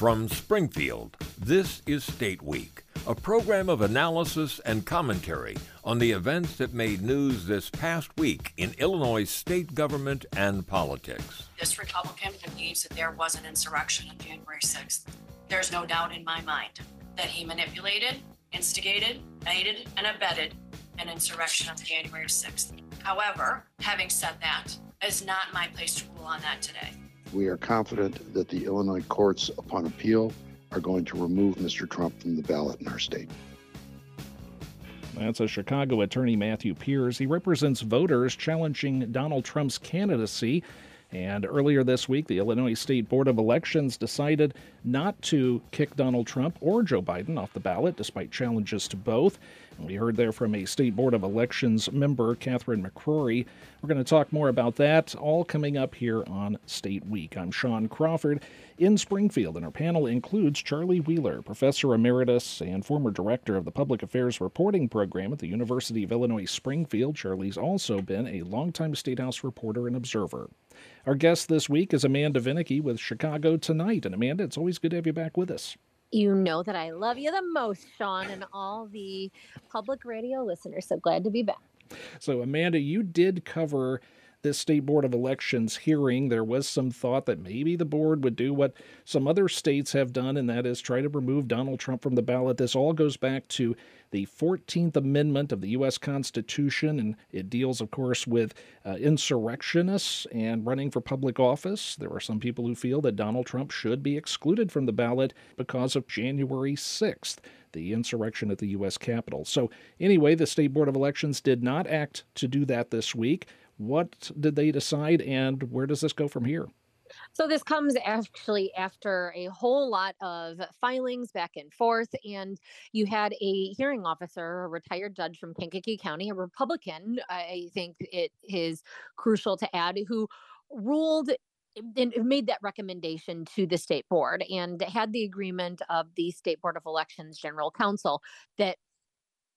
From Springfield, this is State Week, a program of analysis and commentary on the events that made news this past week in Illinois state government and politics. This Republican believes that there was an insurrection on January 6th. There's no doubt in my mind that he manipulated, instigated, aided, and abetted an insurrection on January 6th. However, having said that, it's not my place to rule on that today. We are confident that the Illinois courts, upon appeal, are going to remove Mr. Trump from the ballot in our state. That's a Chicago attorney, Matthew Piers. He represents voters challenging Donald Trump's candidacy. And earlier this week, the Illinois State Board of Elections decided not to kick Donald Trump or Joe Biden off the ballot, despite challenges to both. We heard there from a State Board of Elections member, Catherine McCrory. We're going to talk more about that, all coming up here on State Week. I'm Sean Crawford in Springfield, and our panel includes Charlie Wheeler, Professor Emeritus and former Director of the Public Affairs Reporting Program at the University of Illinois Springfield. Charlie's also been a longtime State House reporter and observer. Our guest this week is Amanda Vinicky with Chicago Tonight. And Amanda, it's always good to have you back with us. You know that I love you the most, Sean, and all the public radio listeners. So glad to be back. So, Amanda, you did cover this state board of elections hearing, there was some thought that maybe the board would do what some other states have done, and that is try to remove Donald Trump from the ballot. This all goes back to the 14th Amendment of the U.S. Constitution, and it deals, of course, with uh, insurrectionists and running for public office. There are some people who feel that Donald Trump should be excluded from the ballot because of January 6th the insurrection at the U.S. Capitol. So, anyway, the State Board of Elections did not act to do that this week. What did they decide, and where does this go from here? So this comes actually after a whole lot of filings back and forth, and you had a hearing officer, a retired judge from Kankakee County, a Republican. I think it is crucial to add, who ruled and made that recommendation to the state board and had the agreement of the state board of elections general counsel that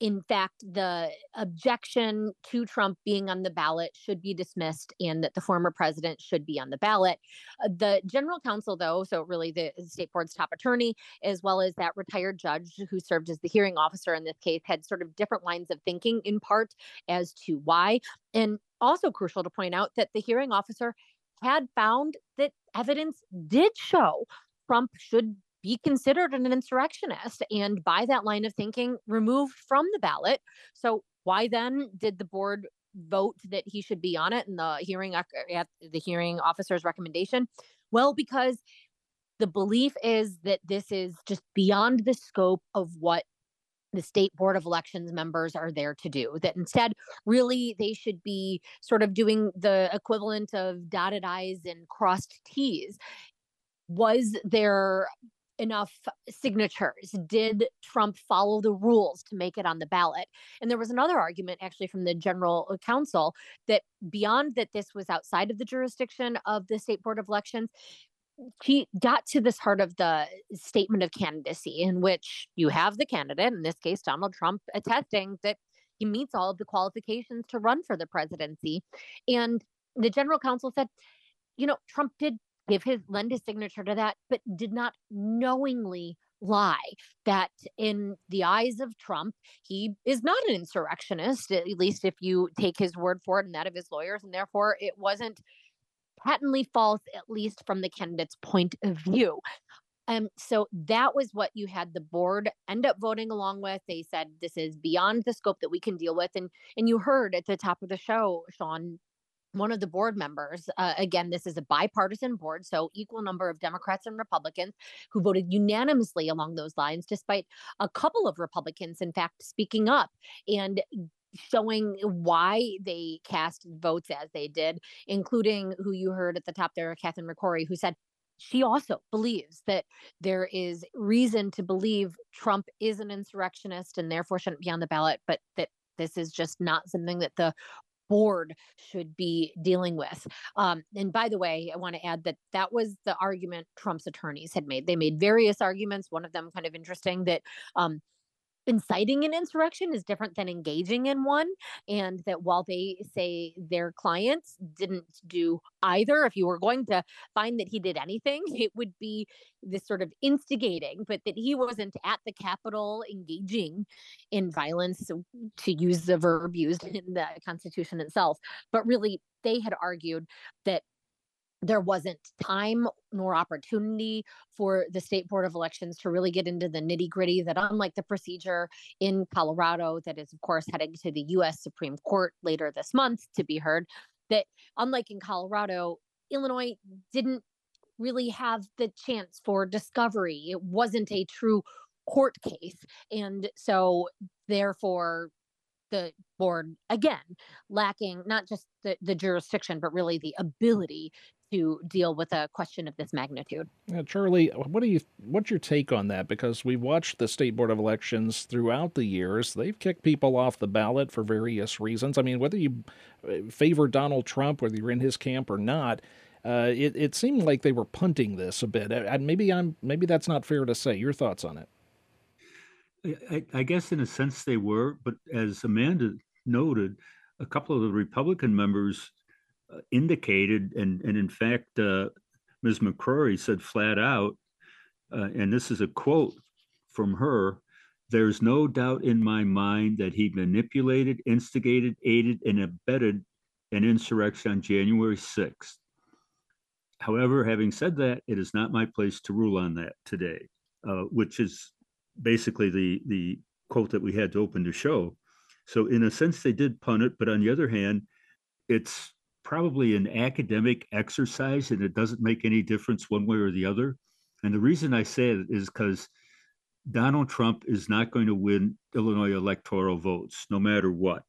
in fact, the objection to Trump being on the ballot should be dismissed and that the former president should be on the ballot. Uh, the general counsel, though, so really the state board's top attorney, as well as that retired judge who served as the hearing officer in this case, had sort of different lines of thinking in part as to why. And also crucial to point out that the hearing officer had found that evidence did show Trump should be considered an insurrectionist and by that line of thinking removed from the ballot. So why then did the board vote that he should be on it and the hearing at the hearing officer's recommendation? Well, because the belief is that this is just beyond the scope of what the state board of elections members are there to do that instead really they should be sort of doing the equivalent of dotted i's and crossed t's was there enough signatures? Did Trump follow the rules to make it on the ballot? And there was another argument actually from the general uh, counsel that beyond that this was outside of the jurisdiction of the state board of elections, he got to this heart of the statement of candidacy in which you have the candidate, in this case, Donald Trump, attesting that he meets all of the qualifications to run for the presidency. And the general counsel said, you know, Trump did give his lend his signature to that, but did not knowingly lie that in the eyes of Trump, he is not an insurrectionist, at least if you take his word for it and that of his lawyers, and therefore it wasn't patently false, at least from the candidate's point of view. Um, so that was what you had the board end up voting along with. They said this is beyond the scope that we can deal with. And and you heard at the top of the show, Sean, one of the board members, uh, again, this is a bipartisan board, so equal number of Democrats and Republicans who voted unanimously along those lines, despite a couple of Republicans, in fact, speaking up and showing why they cast votes as they did, including who you heard at the top there, Catherine McCrory, who said she also believes that there is reason to believe Trump is an insurrectionist and therefore shouldn't be on the ballot, but that this is just not something that the board should be dealing with. Um, and by the way, I want to add that that was the argument Trump's attorneys had made. They made various arguments. One of them kind of interesting that um, inciting an insurrection is different than engaging in one and that while they say their clients didn't do either if you were going to find that he did anything it would be this sort of instigating but that he wasn't at the capitol engaging in violence to use the verb used in the constitution itself. But really they had argued that there wasn't time nor opportunity for the state board of elections to really get into the nitty gritty that unlike the procedure in colorado that is of course heading to the us supreme court later this month to be heard that unlike in colorado illinois didn't really have the chance for discovery. It wasn't a true court case. And so therefore the board again lacking not just the, the jurisdiction but really the ability to deal with a question of this magnitude. Yeah, Charlie, what do you what's your take on that? Because we've watched the state board of elections throughout the years. They've kicked people off the ballot for various reasons. I mean, whether you uh, favor Donald Trump, whether you're in his camp or not, uh, it, it seemed like they were punting this a bit. And maybe I'm maybe that's not fair to say. Your thoughts on it? I, I guess in a sense they were, but as Amanda noted, a couple of the Republican members uh, indicated, and, and in fact, uh, Ms. McCrory said flat out, uh, and this is a quote from her there's no doubt in my mind that he manipulated, instigated, aided, and abetted an insurrection on January 6th. However, having said that, it is not my place to rule on that today, uh, which is basically the, the quote that we had to open the show. So, in a sense, they did pun it, but on the other hand, it's probably an academic exercise and it doesn't make any difference one way or the other. And the reason I say it is because Donald Trump is not going to win Illinois electoral votes, no matter what.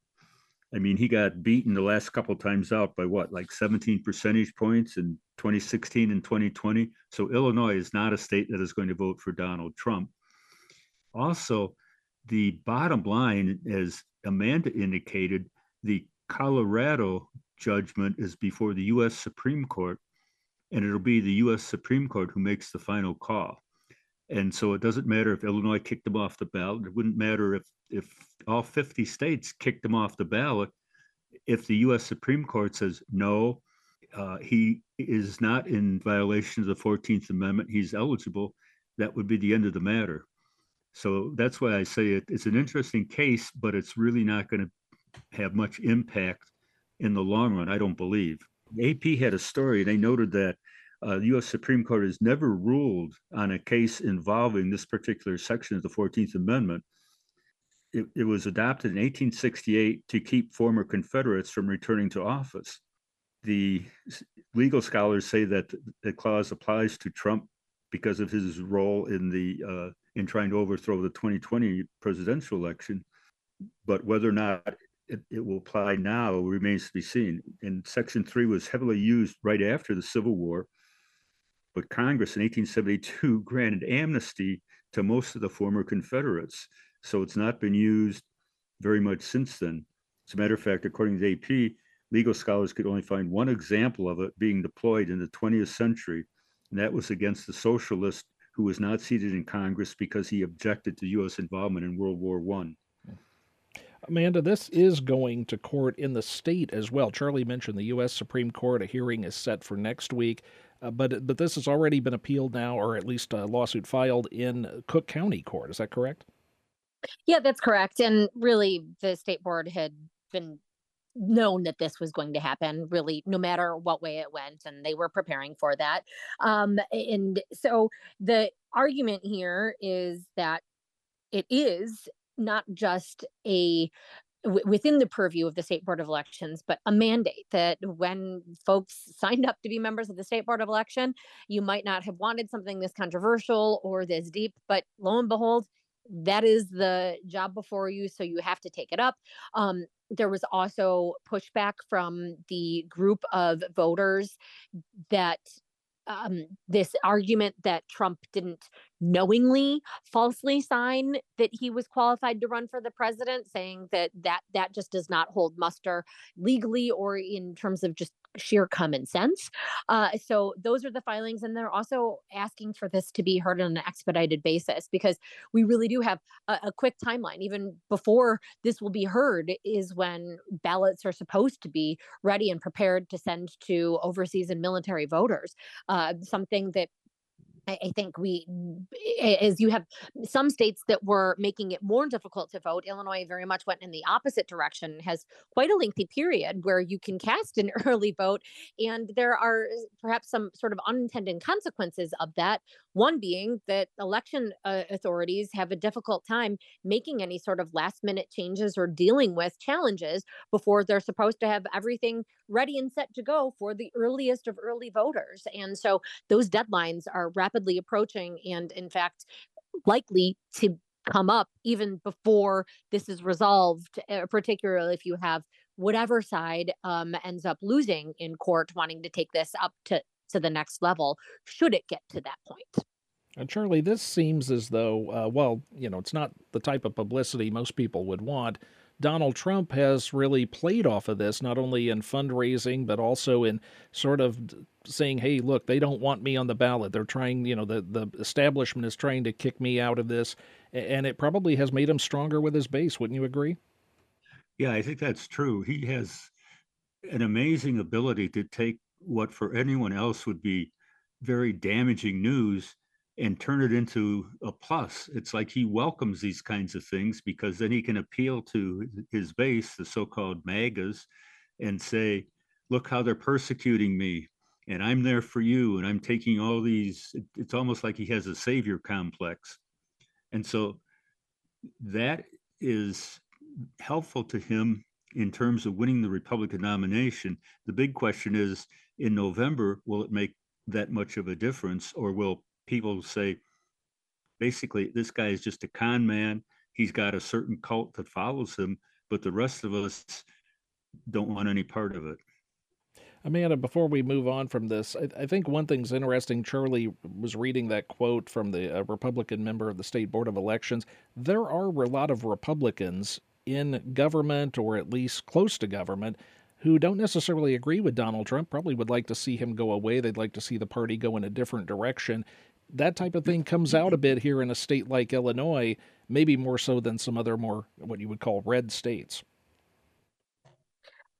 I mean, he got beaten the last couple times out by what, like 17 percentage points in 2016 and 2020. So Illinois is not a state that is going to vote for Donald Trump. Also, the bottom line, as Amanda indicated, the Colorado judgment is before the US Supreme Court, and it'll be the US Supreme Court who makes the final call. And so it doesn't matter if Illinois kicked him off the ballot. It wouldn't matter if, if all 50 states kicked him off the ballot. If the US Supreme Court says no, uh, he is not in violation of the 14th Amendment, he's eligible, that would be the end of the matter. So that's why I say it, it's an interesting case, but it's really not going to have much impact in the long run, I don't believe. AP had a story, they noted that uh, the U.S. Supreme Court has never ruled on a case involving this particular section of the 14th Amendment. It, it was adopted in 1868 to keep former Confederates from returning to office. The legal scholars say that the clause applies to Trump because of his role in the uh, in trying to overthrow the 2020 presidential election. But whether or not it, it will apply now remains to be seen. And Section 3 was heavily used right after the Civil War, but Congress in 1872 granted amnesty to most of the former Confederates. So it's not been used very much since then. As a matter of fact, according to AP, legal scholars could only find one example of it being deployed in the 20th century, and that was against the socialist who was not seated in Congress because he objected to U.S. involvement in World War One. Amanda, this is going to court in the state as well. Charlie mentioned the U.S. Supreme Court. A hearing is set for next week, uh, but but this has already been appealed now, or at least a lawsuit filed in Cook County Court. Is that correct? Yeah, that's correct. And really, the state board had been known that this was going to happen really no matter what way it went and they were preparing for that um, and so the argument here is that it is not just a within the purview of the state board of elections but a mandate that when folks signed up to be members of the state board of election you might not have wanted something this controversial or this deep but lo and behold that is the job before you so you have to take it up. Um, there was also pushback from the group of voters that um, this argument that Trump didn't knowingly falsely sign that he was qualified to run for the president saying that that that just does not hold muster legally or in terms of just sheer common sense. Uh, so those are the filings and they're also asking for this to be heard on an expedited basis because we really do have a, a quick timeline. Even before this will be heard is when ballots are supposed to be ready and prepared to send to overseas and military voters. Uh, something that I, think we, mm, as you have some states that were making it more difficult to vote, Illinois very much went in the opposite direction, has quite a lengthy period where you can cast an early vote. And there are uh, perhaps some sort of unintended consequences of that. One being that election uh, authorities have a difficult time making any sort of last minute changes or dealing with challenges before they're supposed to have everything ready and set to go for the earliest of early voters. And so those deadlines are rapidly approaching and, in fact, likely to come up even before this is resolved, uh, particularly if you have whatever side um, ends up losing in court wanting to take this up to, to the next level, should it get to that point. And Charlie, this seems as though, uh, well, you know, it's not the type of publicity most people would want. Donald Trump has really played off of this, not only in fundraising, but also in sort of saying, hey, look, they don't want me on the ballot. They're trying, you know, the, the establishment is trying to kick me out of this. And it probably has made him stronger with his base. Wouldn't you agree? Yeah, I think that's true. He has an amazing ability to take what for anyone else would be very damaging news and turn it into a plus. It's like he welcomes these kinds of things because then he can appeal to his base, the so-called MAGAs, and say, look how they're persecuting me. And I'm there for you. And I'm taking all these, it's almost like he has a savior complex. And so that is helpful to him in terms of winning the Republican nomination. The big question is in November, will it make that much of a difference or will people say, basically, this guy is just a con man. He's got a certain cult that follows him, but the rest of us don't want any part of it. Amanda, before we move on from this, I, I think one thing's interesting. Charlie was reading that quote from the uh, Republican member of the State Board of Elections. There are a lot of Republicans in government, or at least close to government, who don't necessarily agree with Donald Trump, probably would like to see him go away. They'd like to see the party go in a different direction that type of thing comes out a bit here in a state like Illinois, maybe more so than some other more what you would call red states.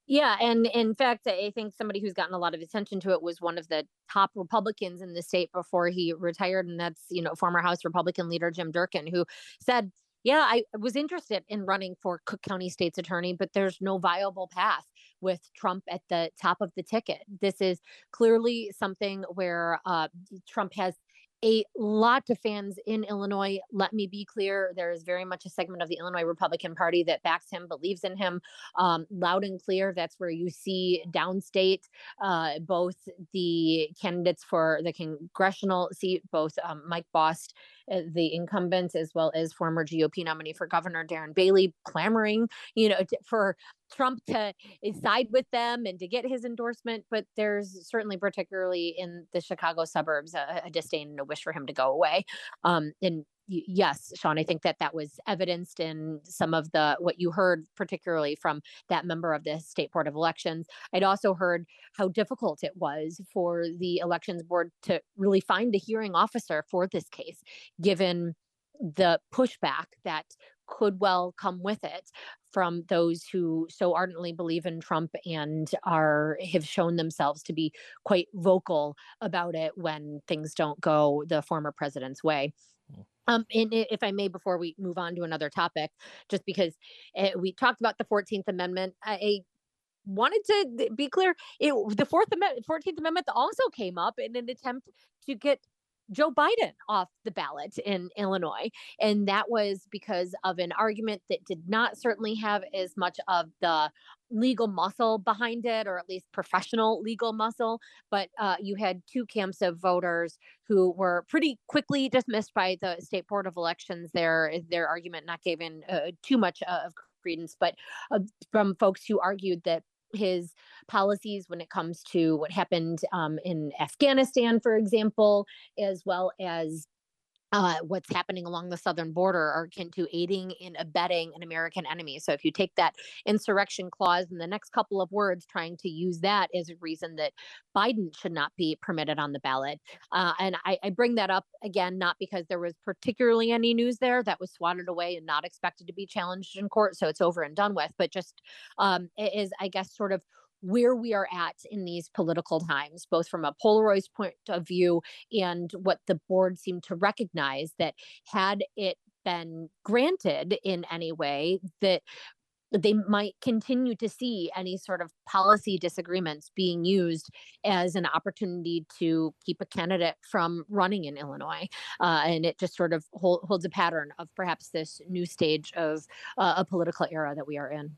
Yeah, and in fact, I think somebody who's gotten a lot of attention to it was one of the top Republicans in the state before he retired, and that's you know former House Republican leader Jim Durkin, who said, "Yeah, I was interested in running for Cook County State's Attorney, but there's no viable path with Trump at the top of the ticket. This is clearly something where uh, Trump has a lot of fans in Illinois. Let me be clear there is very much a segment of the Illinois Republican Party that backs him, believes in him um, loud and clear. That's where you see downstate uh, both the candidates for the congressional seat, both um, Mike Bost the incumbent as well as former GOP nominee for governor Darren Bailey clamoring, you know, for Trump to eh, side with them and to get his endorsement. But there's certainly, particularly in the Chicago suburbs, a, a disdain and a wish for him to go away. Um, and yes, Sean, I think that that was evidenced in some of the what you heard, particularly from that member of the state board of elections. I'd also heard how difficult it was for the elections board to really find a hearing officer for this case, given the pushback that could well come with it from those who so ardently believe in Trump and are have shown themselves to be quite vocal about it when things don't go the former president's way. Um, and if I may, before we move on to another topic, just because uh, we talked about the Fourteenth Amendment, I wanted to be clear. It, the Fourth Amendment, Fourteenth Amendment, also came up in an attempt to get Joe Biden off the ballot in Illinois. And that was because of an argument that did not certainly have as much of the legal muscle behind it, or at least professional legal muscle. But uh, you had two camps of voters who were pretty quickly dismissed by the State Board of Elections. Their their argument not given uh, too much uh, of credence, but uh, from folks who argued that his policies when it comes to what happened um, in Afghanistan, for example, as well as uh, what's happening along the southern border are akin to aiding and abetting an American enemy. So if you take that insurrection clause and the next couple of words, trying to use that as a reason that Biden should not be permitted on the ballot, uh, and I, I bring that up again not because there was particularly any news there that was swatted away and not expected to be challenged in court, so it's over and done with, but just um, is I guess sort of where we are at in these political times, both from a Polaroid's point of view and what the board seemed to recognize that had it been granted in any way, that they might continue to see any sort of policy disagreements being used as an opportunity to keep a candidate from running in Illinois. Uh, and it just sort of hold, holds a pattern of perhaps this new stage of uh, a political era that we are in.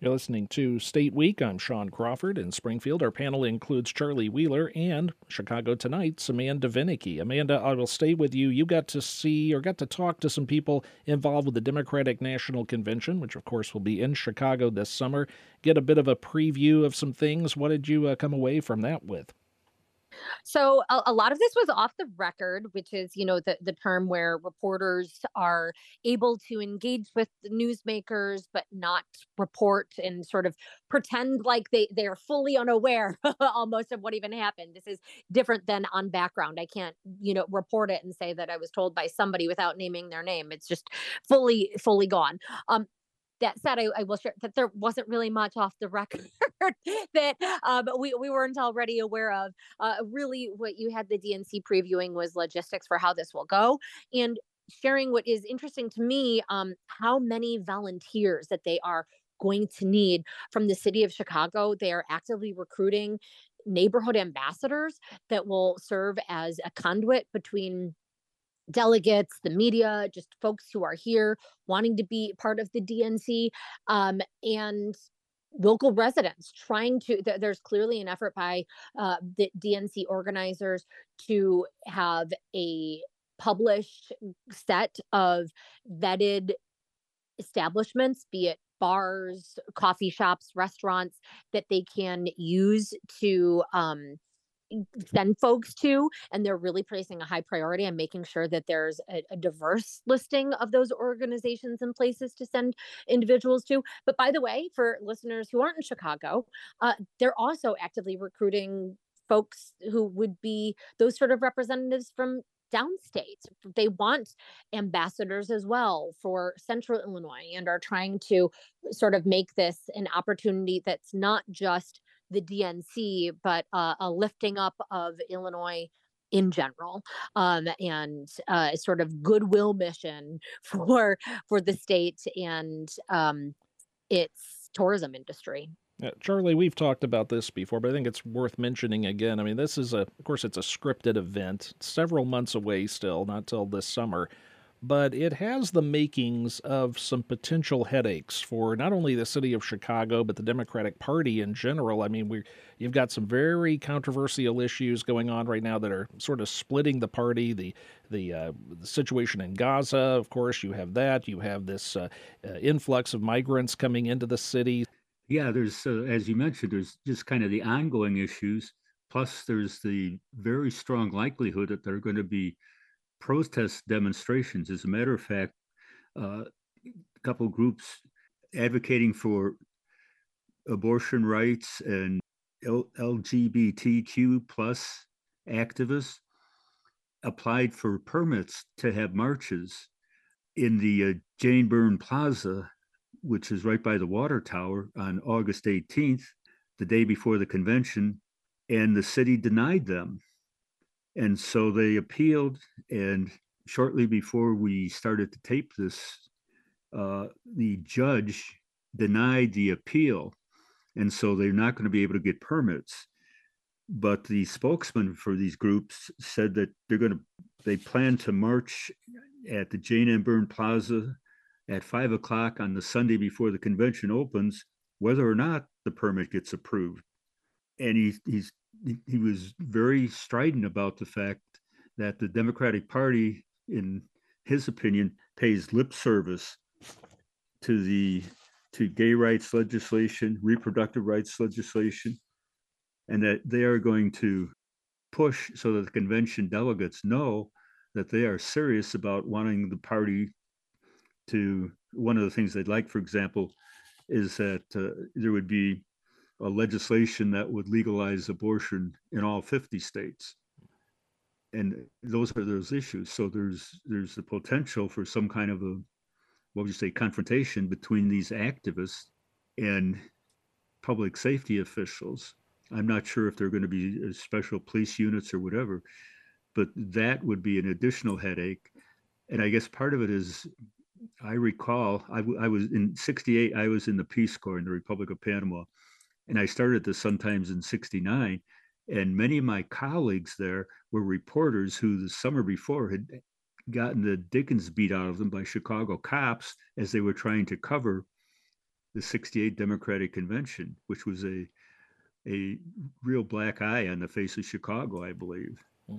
You're listening to State Week. I'm Sean Crawford in Springfield. Our panel includes Charlie Wheeler and Chicago Tonight's Amanda Vinicky. Amanda, I will stay with you. You got to see or got to talk to some people involved with the Democratic National Convention, which of course will be in Chicago this summer. Get a bit of a preview of some things. What did you uh, come away from that with? So a, a, lot of this was off the record, which is, you know, the, the term where reporters are able to engage with the newsmakers, but not report and sort of pretend like they, they are fully unaware almost of what even happened. This is different than on background. I can't, you know, report it and say that I was told by somebody without naming their name. It's just fully, fully gone. Um, that said, I, I, will share that there wasn't really much off the record that um, we, we weren't already aware of. Uh, really, what you had the DNC previewing was logistics for how this will go and sharing what is interesting to me um, how many volunteers that they are going to need from the city of Chicago. They are actively recruiting neighborhood ambassadors that will serve as a conduit between delegates, the media, just folks who are here wanting to be part of the DNC, um, and local residents trying to. Th- there's clearly an effort by uh, the DNC organizers to have a published set of vetted establishments, be it bars, coffee shops, restaurants that they can use to um, send folks to and they're really placing a high priority on making sure that there's a, a, diverse listing of those organizations and places to send individuals to but by the way for listeners who aren't in chicago uh, they're also actively recruiting folks who would be those sort of representatives from downstate. They want ambassadors as well for central Illinois and are trying to sort of make this an opportunity that's not just the DNC, but uh, a lifting up of Illinois in general um, and uh, sort of goodwill mission for for the state and um, its tourism industry. Uh, Charlie, we've talked about this before, but I think it's worth mentioning again. I mean, this is a, of course, it's a scripted event, several months away still, not till this summer but it has the makings of some potential headaches for not only the city of Chicago but the Democratic Party in general. I mean, we you've got some very controversial issues going on right now that are sort of splitting the party. The the, uh, the situation in Gaza, of course, you have that. You have this uh, uh, influx of migrants coming into the city. Yeah, there's as you mentioned, there's just kind of the ongoing issues. Plus, there's the very strong likelihood that they're going to be protest demonstrations. As a matter of fact, uh, a couple groups advocating for abortion rights and L- LGBTQ plus activists applied for permits to have marches in the uh, Jane Byrne Plaza, which is right by the water tower, on August 18th, the day before the convention, and the city denied them. And so they appealed, and shortly before we started to tape this, uh, the judge denied the appeal. And so they're not going to be able to get permits. But the spokesman for these groups said that they're going to, they plan to march at the Jane M. Byrne Plaza at five o'clock on the Sunday before the convention opens, whether or not the permit gets approved. And he, he's he was very strident about the fact that the Democratic Party, in his opinion, pays lip service to the to gay rights legislation, reproductive rights legislation, and that they are going to push so that the convention delegates know that they are serious about wanting the party to. One of the things they'd like, for example, is that uh, there would be a legislation that would legalize abortion in all 50 states. And those are those issues. So there's there's the potential for some kind of a what would you say confrontation between these activists and public safety officials. I'm not sure if they're going to be uh, special police units or whatever, but that would be an additional headache. And I guess part of it is I recall I, was in 68, I was in the Peace Corps in the Republic of Panama. And I started the Sun Times in 69. And many of my colleagues there were reporters who the summer before had gotten the Dickens beat out of them by Chicago cops as they were trying to cover the 68 Democratic Convention, which was a a real black eye on the face of Chicago, I believe. Hmm.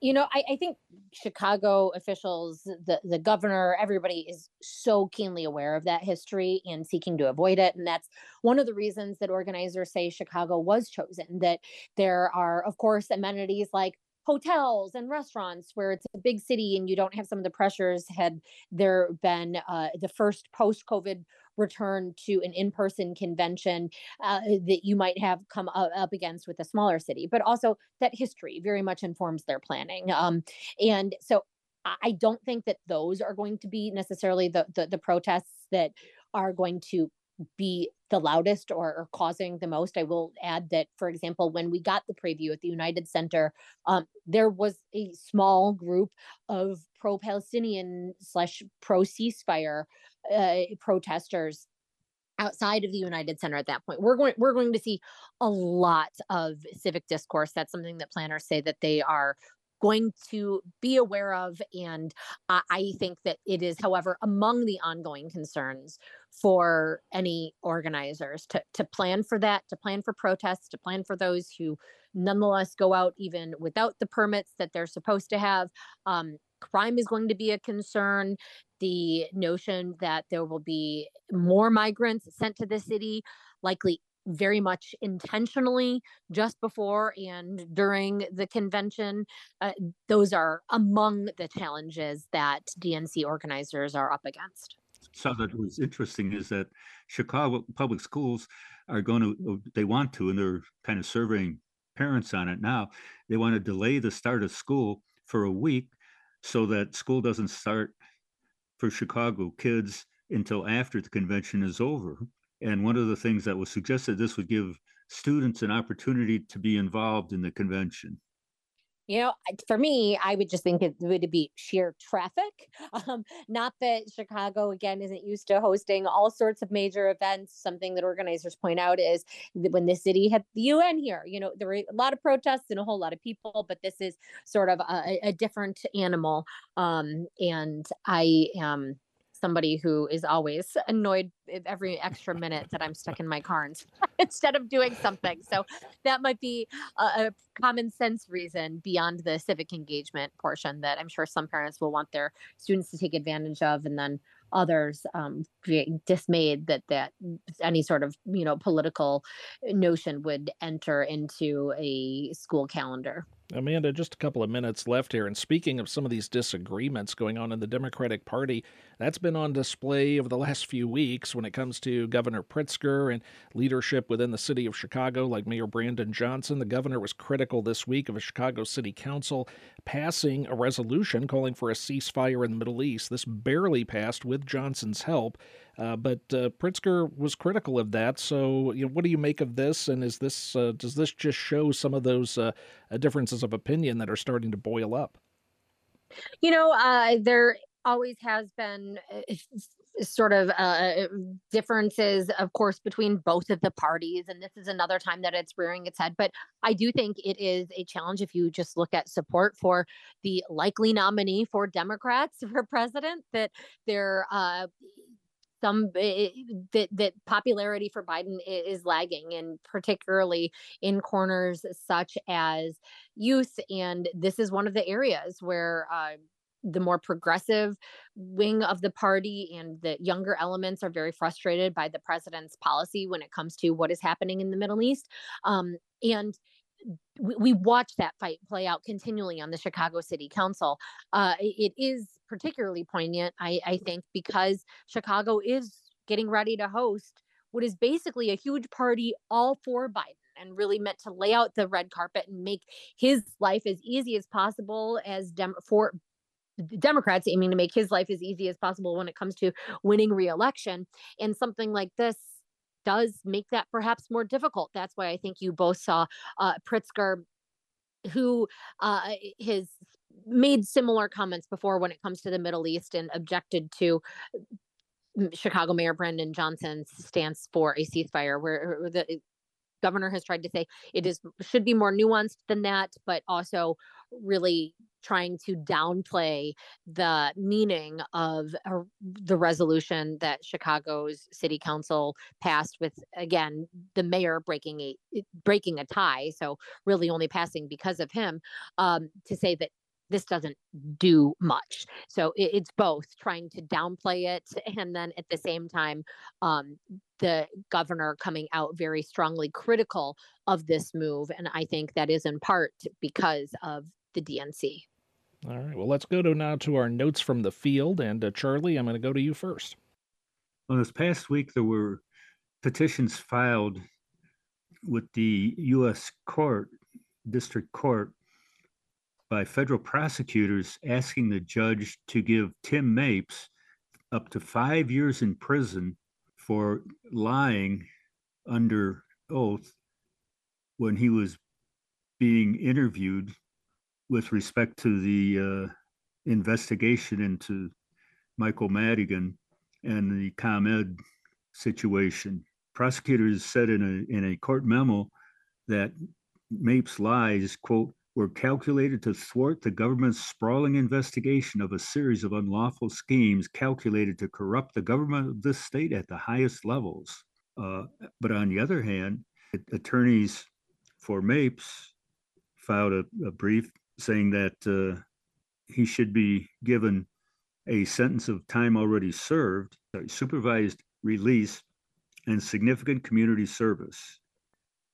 You know, I, I think Chicago officials, the, the governor, everybody is so keenly aware of that history and seeking to avoid it. And that's one of the reasons that organizers say Chicago was chosen, that there are, of course, amenities like hotels and restaurants where it's a big city and you don't have some of the pressures had there been uh, the first post covid return to an in-person convention uh, that you might have come up against with a smaller city but also that history very much informs their planning um, and so i don't think that those are going to be necessarily the, the, the protests that are going to be the loudest or, or, causing the most. I will add that, for example, when we got the preview at the United Center, um, there was a small group of pro Palestinian slash pro ceasefire uh, protesters outside of the United Center at that point. We're going we're going to see a lot of civic discourse. That's something that planners say that they are going to be aware of. And I think that it is, however, among the ongoing concerns for any organizers to, to plan for that, to plan for protests, to plan for those who nonetheless go out even without the permits that they're supposed to have. Um, crime is going to be a concern. The notion that there will be more migrants sent to the city, likely very much intentionally just before and during the convention. Uh, those are among the challenges that DNC organizers are up against. So that was interesting is that Chicago public schools are going to, they want to, and they're kind of surveying parents on it now. They want to delay the start of school for a week so that school doesn't start for Chicago kids until after the convention is over. And one of the things that was suggested, this would give students an opportunity to be involved in the convention. You know, for me, I would just think it would be sheer traffic. Um, not that Chicago, again, isn't used to hosting all sorts of major events. Something that organizers point out is that when the city had the UN here, you know, there were a lot of protests and a whole lot of people, but this is sort of a, a different animal. Um, and I am somebody who is always annoyed every extra minute that I'm stuck in my car instead of doing something. So that might be a, a, common sense reason beyond the civic engagement portion that I'm sure some parents will want their students to take advantage of, and then others um, dismayed that that any sort of you know political notion would enter into a school calendar. Amanda, just a couple of minutes left here. And speaking of some of these disagreements going on in the Democratic Party, that's been on display over the last few weeks when it comes to Governor Pritzker and leadership within the city of Chicago, like Mayor Brandon Johnson. The governor was critical this week of a Chicago City Council passing a resolution calling for a ceasefire in the Middle East. This barely passed with Johnson's help. Uh, but uh, Pritzker was critical of that. So, you know, what do you make of this? And is this uh, does this just show some of those uh, uh, differences of opinion that are starting to boil up? You know, uh, there always has been sort of differences, of course, between both of the parties, and this is another time that it's rearing its head. But I do think it is a challenge if you just look at support for the likely nominee for Democrats for president. That there some eh, that that popularity for Biden is lagging, and particularly in corners such as youth. And this is one of the areas where. Uh, the more progressive wing of the party and the younger elements are very frustrated by the president's policy when it comes to what is happening in the Middle East. Um, and we, we watch that fight play out continually on the Chicago City Council. Uh, it is particularly poignant, I, I think, because Chicago is getting ready to host what is basically a huge party all for Biden and really meant to lay out the red carpet and make his life as easy as possible as dem- for Democrats aiming to make his life as easy as possible when it comes to winning reelection. And something like this does make that perhaps more difficult. That's why I think you both saw uh, Pritzker, who uh, has made similar comments before when it comes to the Middle East and objected to Chicago Mayor Brandon Johnson's stance for a ceasefire, where the governor has tried to say it is should be more nuanced than that, but also really trying to downplay the meaning of the resolution that Chicago's city council passed with again the mayor breaking a breaking a tie so really only passing because of him um, to say that this doesn't do much. So it, it's both trying to downplay it and then at the same time, um, the governor coming out very strongly critical of this move. And I think that is in part because of the DNC. All right. Well, let's go to now to our notes from the field. And uh, Charlie, I'm going to go to you first. Well, this past week, there were petitions filed with the U.S. Court, District Court, by federal prosecutors asking the judge to give Tim Mapes up to five years in prison for lying under oath when he was being interviewed with respect to the uh, investigation into Michael Madigan and the ComEd situation. Prosecutors said in a in a court memo that Mapes lies, quote, were calculated to thwart the government's sprawling investigation of a series of unlawful schemes calculated to corrupt the government of this state at the highest levels. Uh, but on the other hand, attorneys for Mapes filed a, a brief saying that uh, he should be given a sentence of time already served, sorry, supervised release, and significant community service.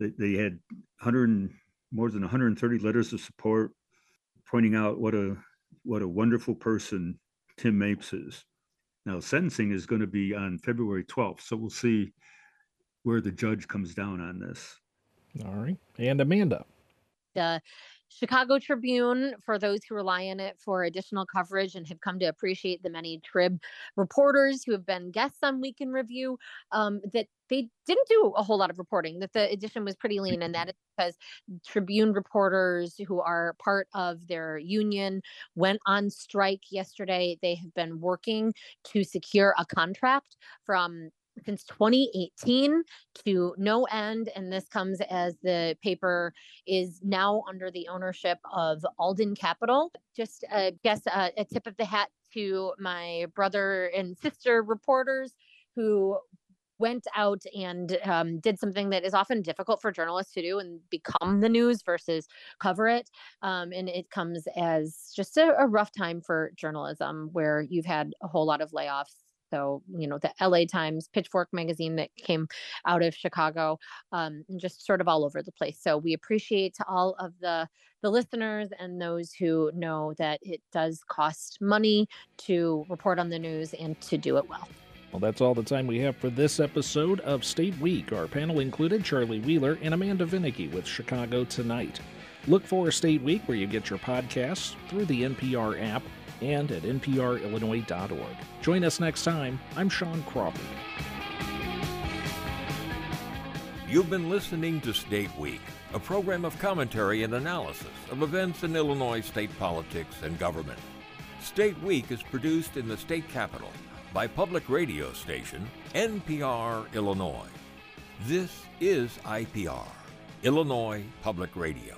They, they had 100 more than 130 letters of support pointing out what a what a wonderful person Tim Mapes is. Now, sentencing is going to be on February 12th, so we'll see where the judge comes down on this. All right. And Amanda. The Chicago Tribune, for those who rely on it for additional coverage and have come to appreciate the many Trib reporters who have been guests on Week in Review, um, that they didn't do a whole lot of reporting, that the edition was pretty lean. And that is because Tribune reporters who are part of their union went on strike yesterday. They have been working to secure a contract from since 2018 to no end. And this comes as the paper is now under the ownership of Alden Capital. Just uh, guess uh, a tip of the hat to my brother and sister reporters who went out and um, did something that is often difficult for journalists to do and become the news versus cover it. Um, and it comes as just a, a rough time for journalism where you've had a whole lot of layoffs so, you know, the LA Times, Pitchfork magazine that came out of Chicago, um, just sort of all over the place. So we appreciate to all of the the listeners and those who know that it does cost money to report on the news and to do it well. Well, that's all the time we have for this episode of State Week. Our panel included Charlie Wheeler and Amanda Vinicky with Chicago Tonight. Look for State Week where you get your podcasts through the NPR app and at nprillinois.org. Join us next time. I'm Sean Crawford. You've been listening to State Week, a program of commentary and analysis of events in Illinois state politics and government. State Week is produced in the state capital by public radio station NPR Illinois. This is IPR, Illinois Public Radio.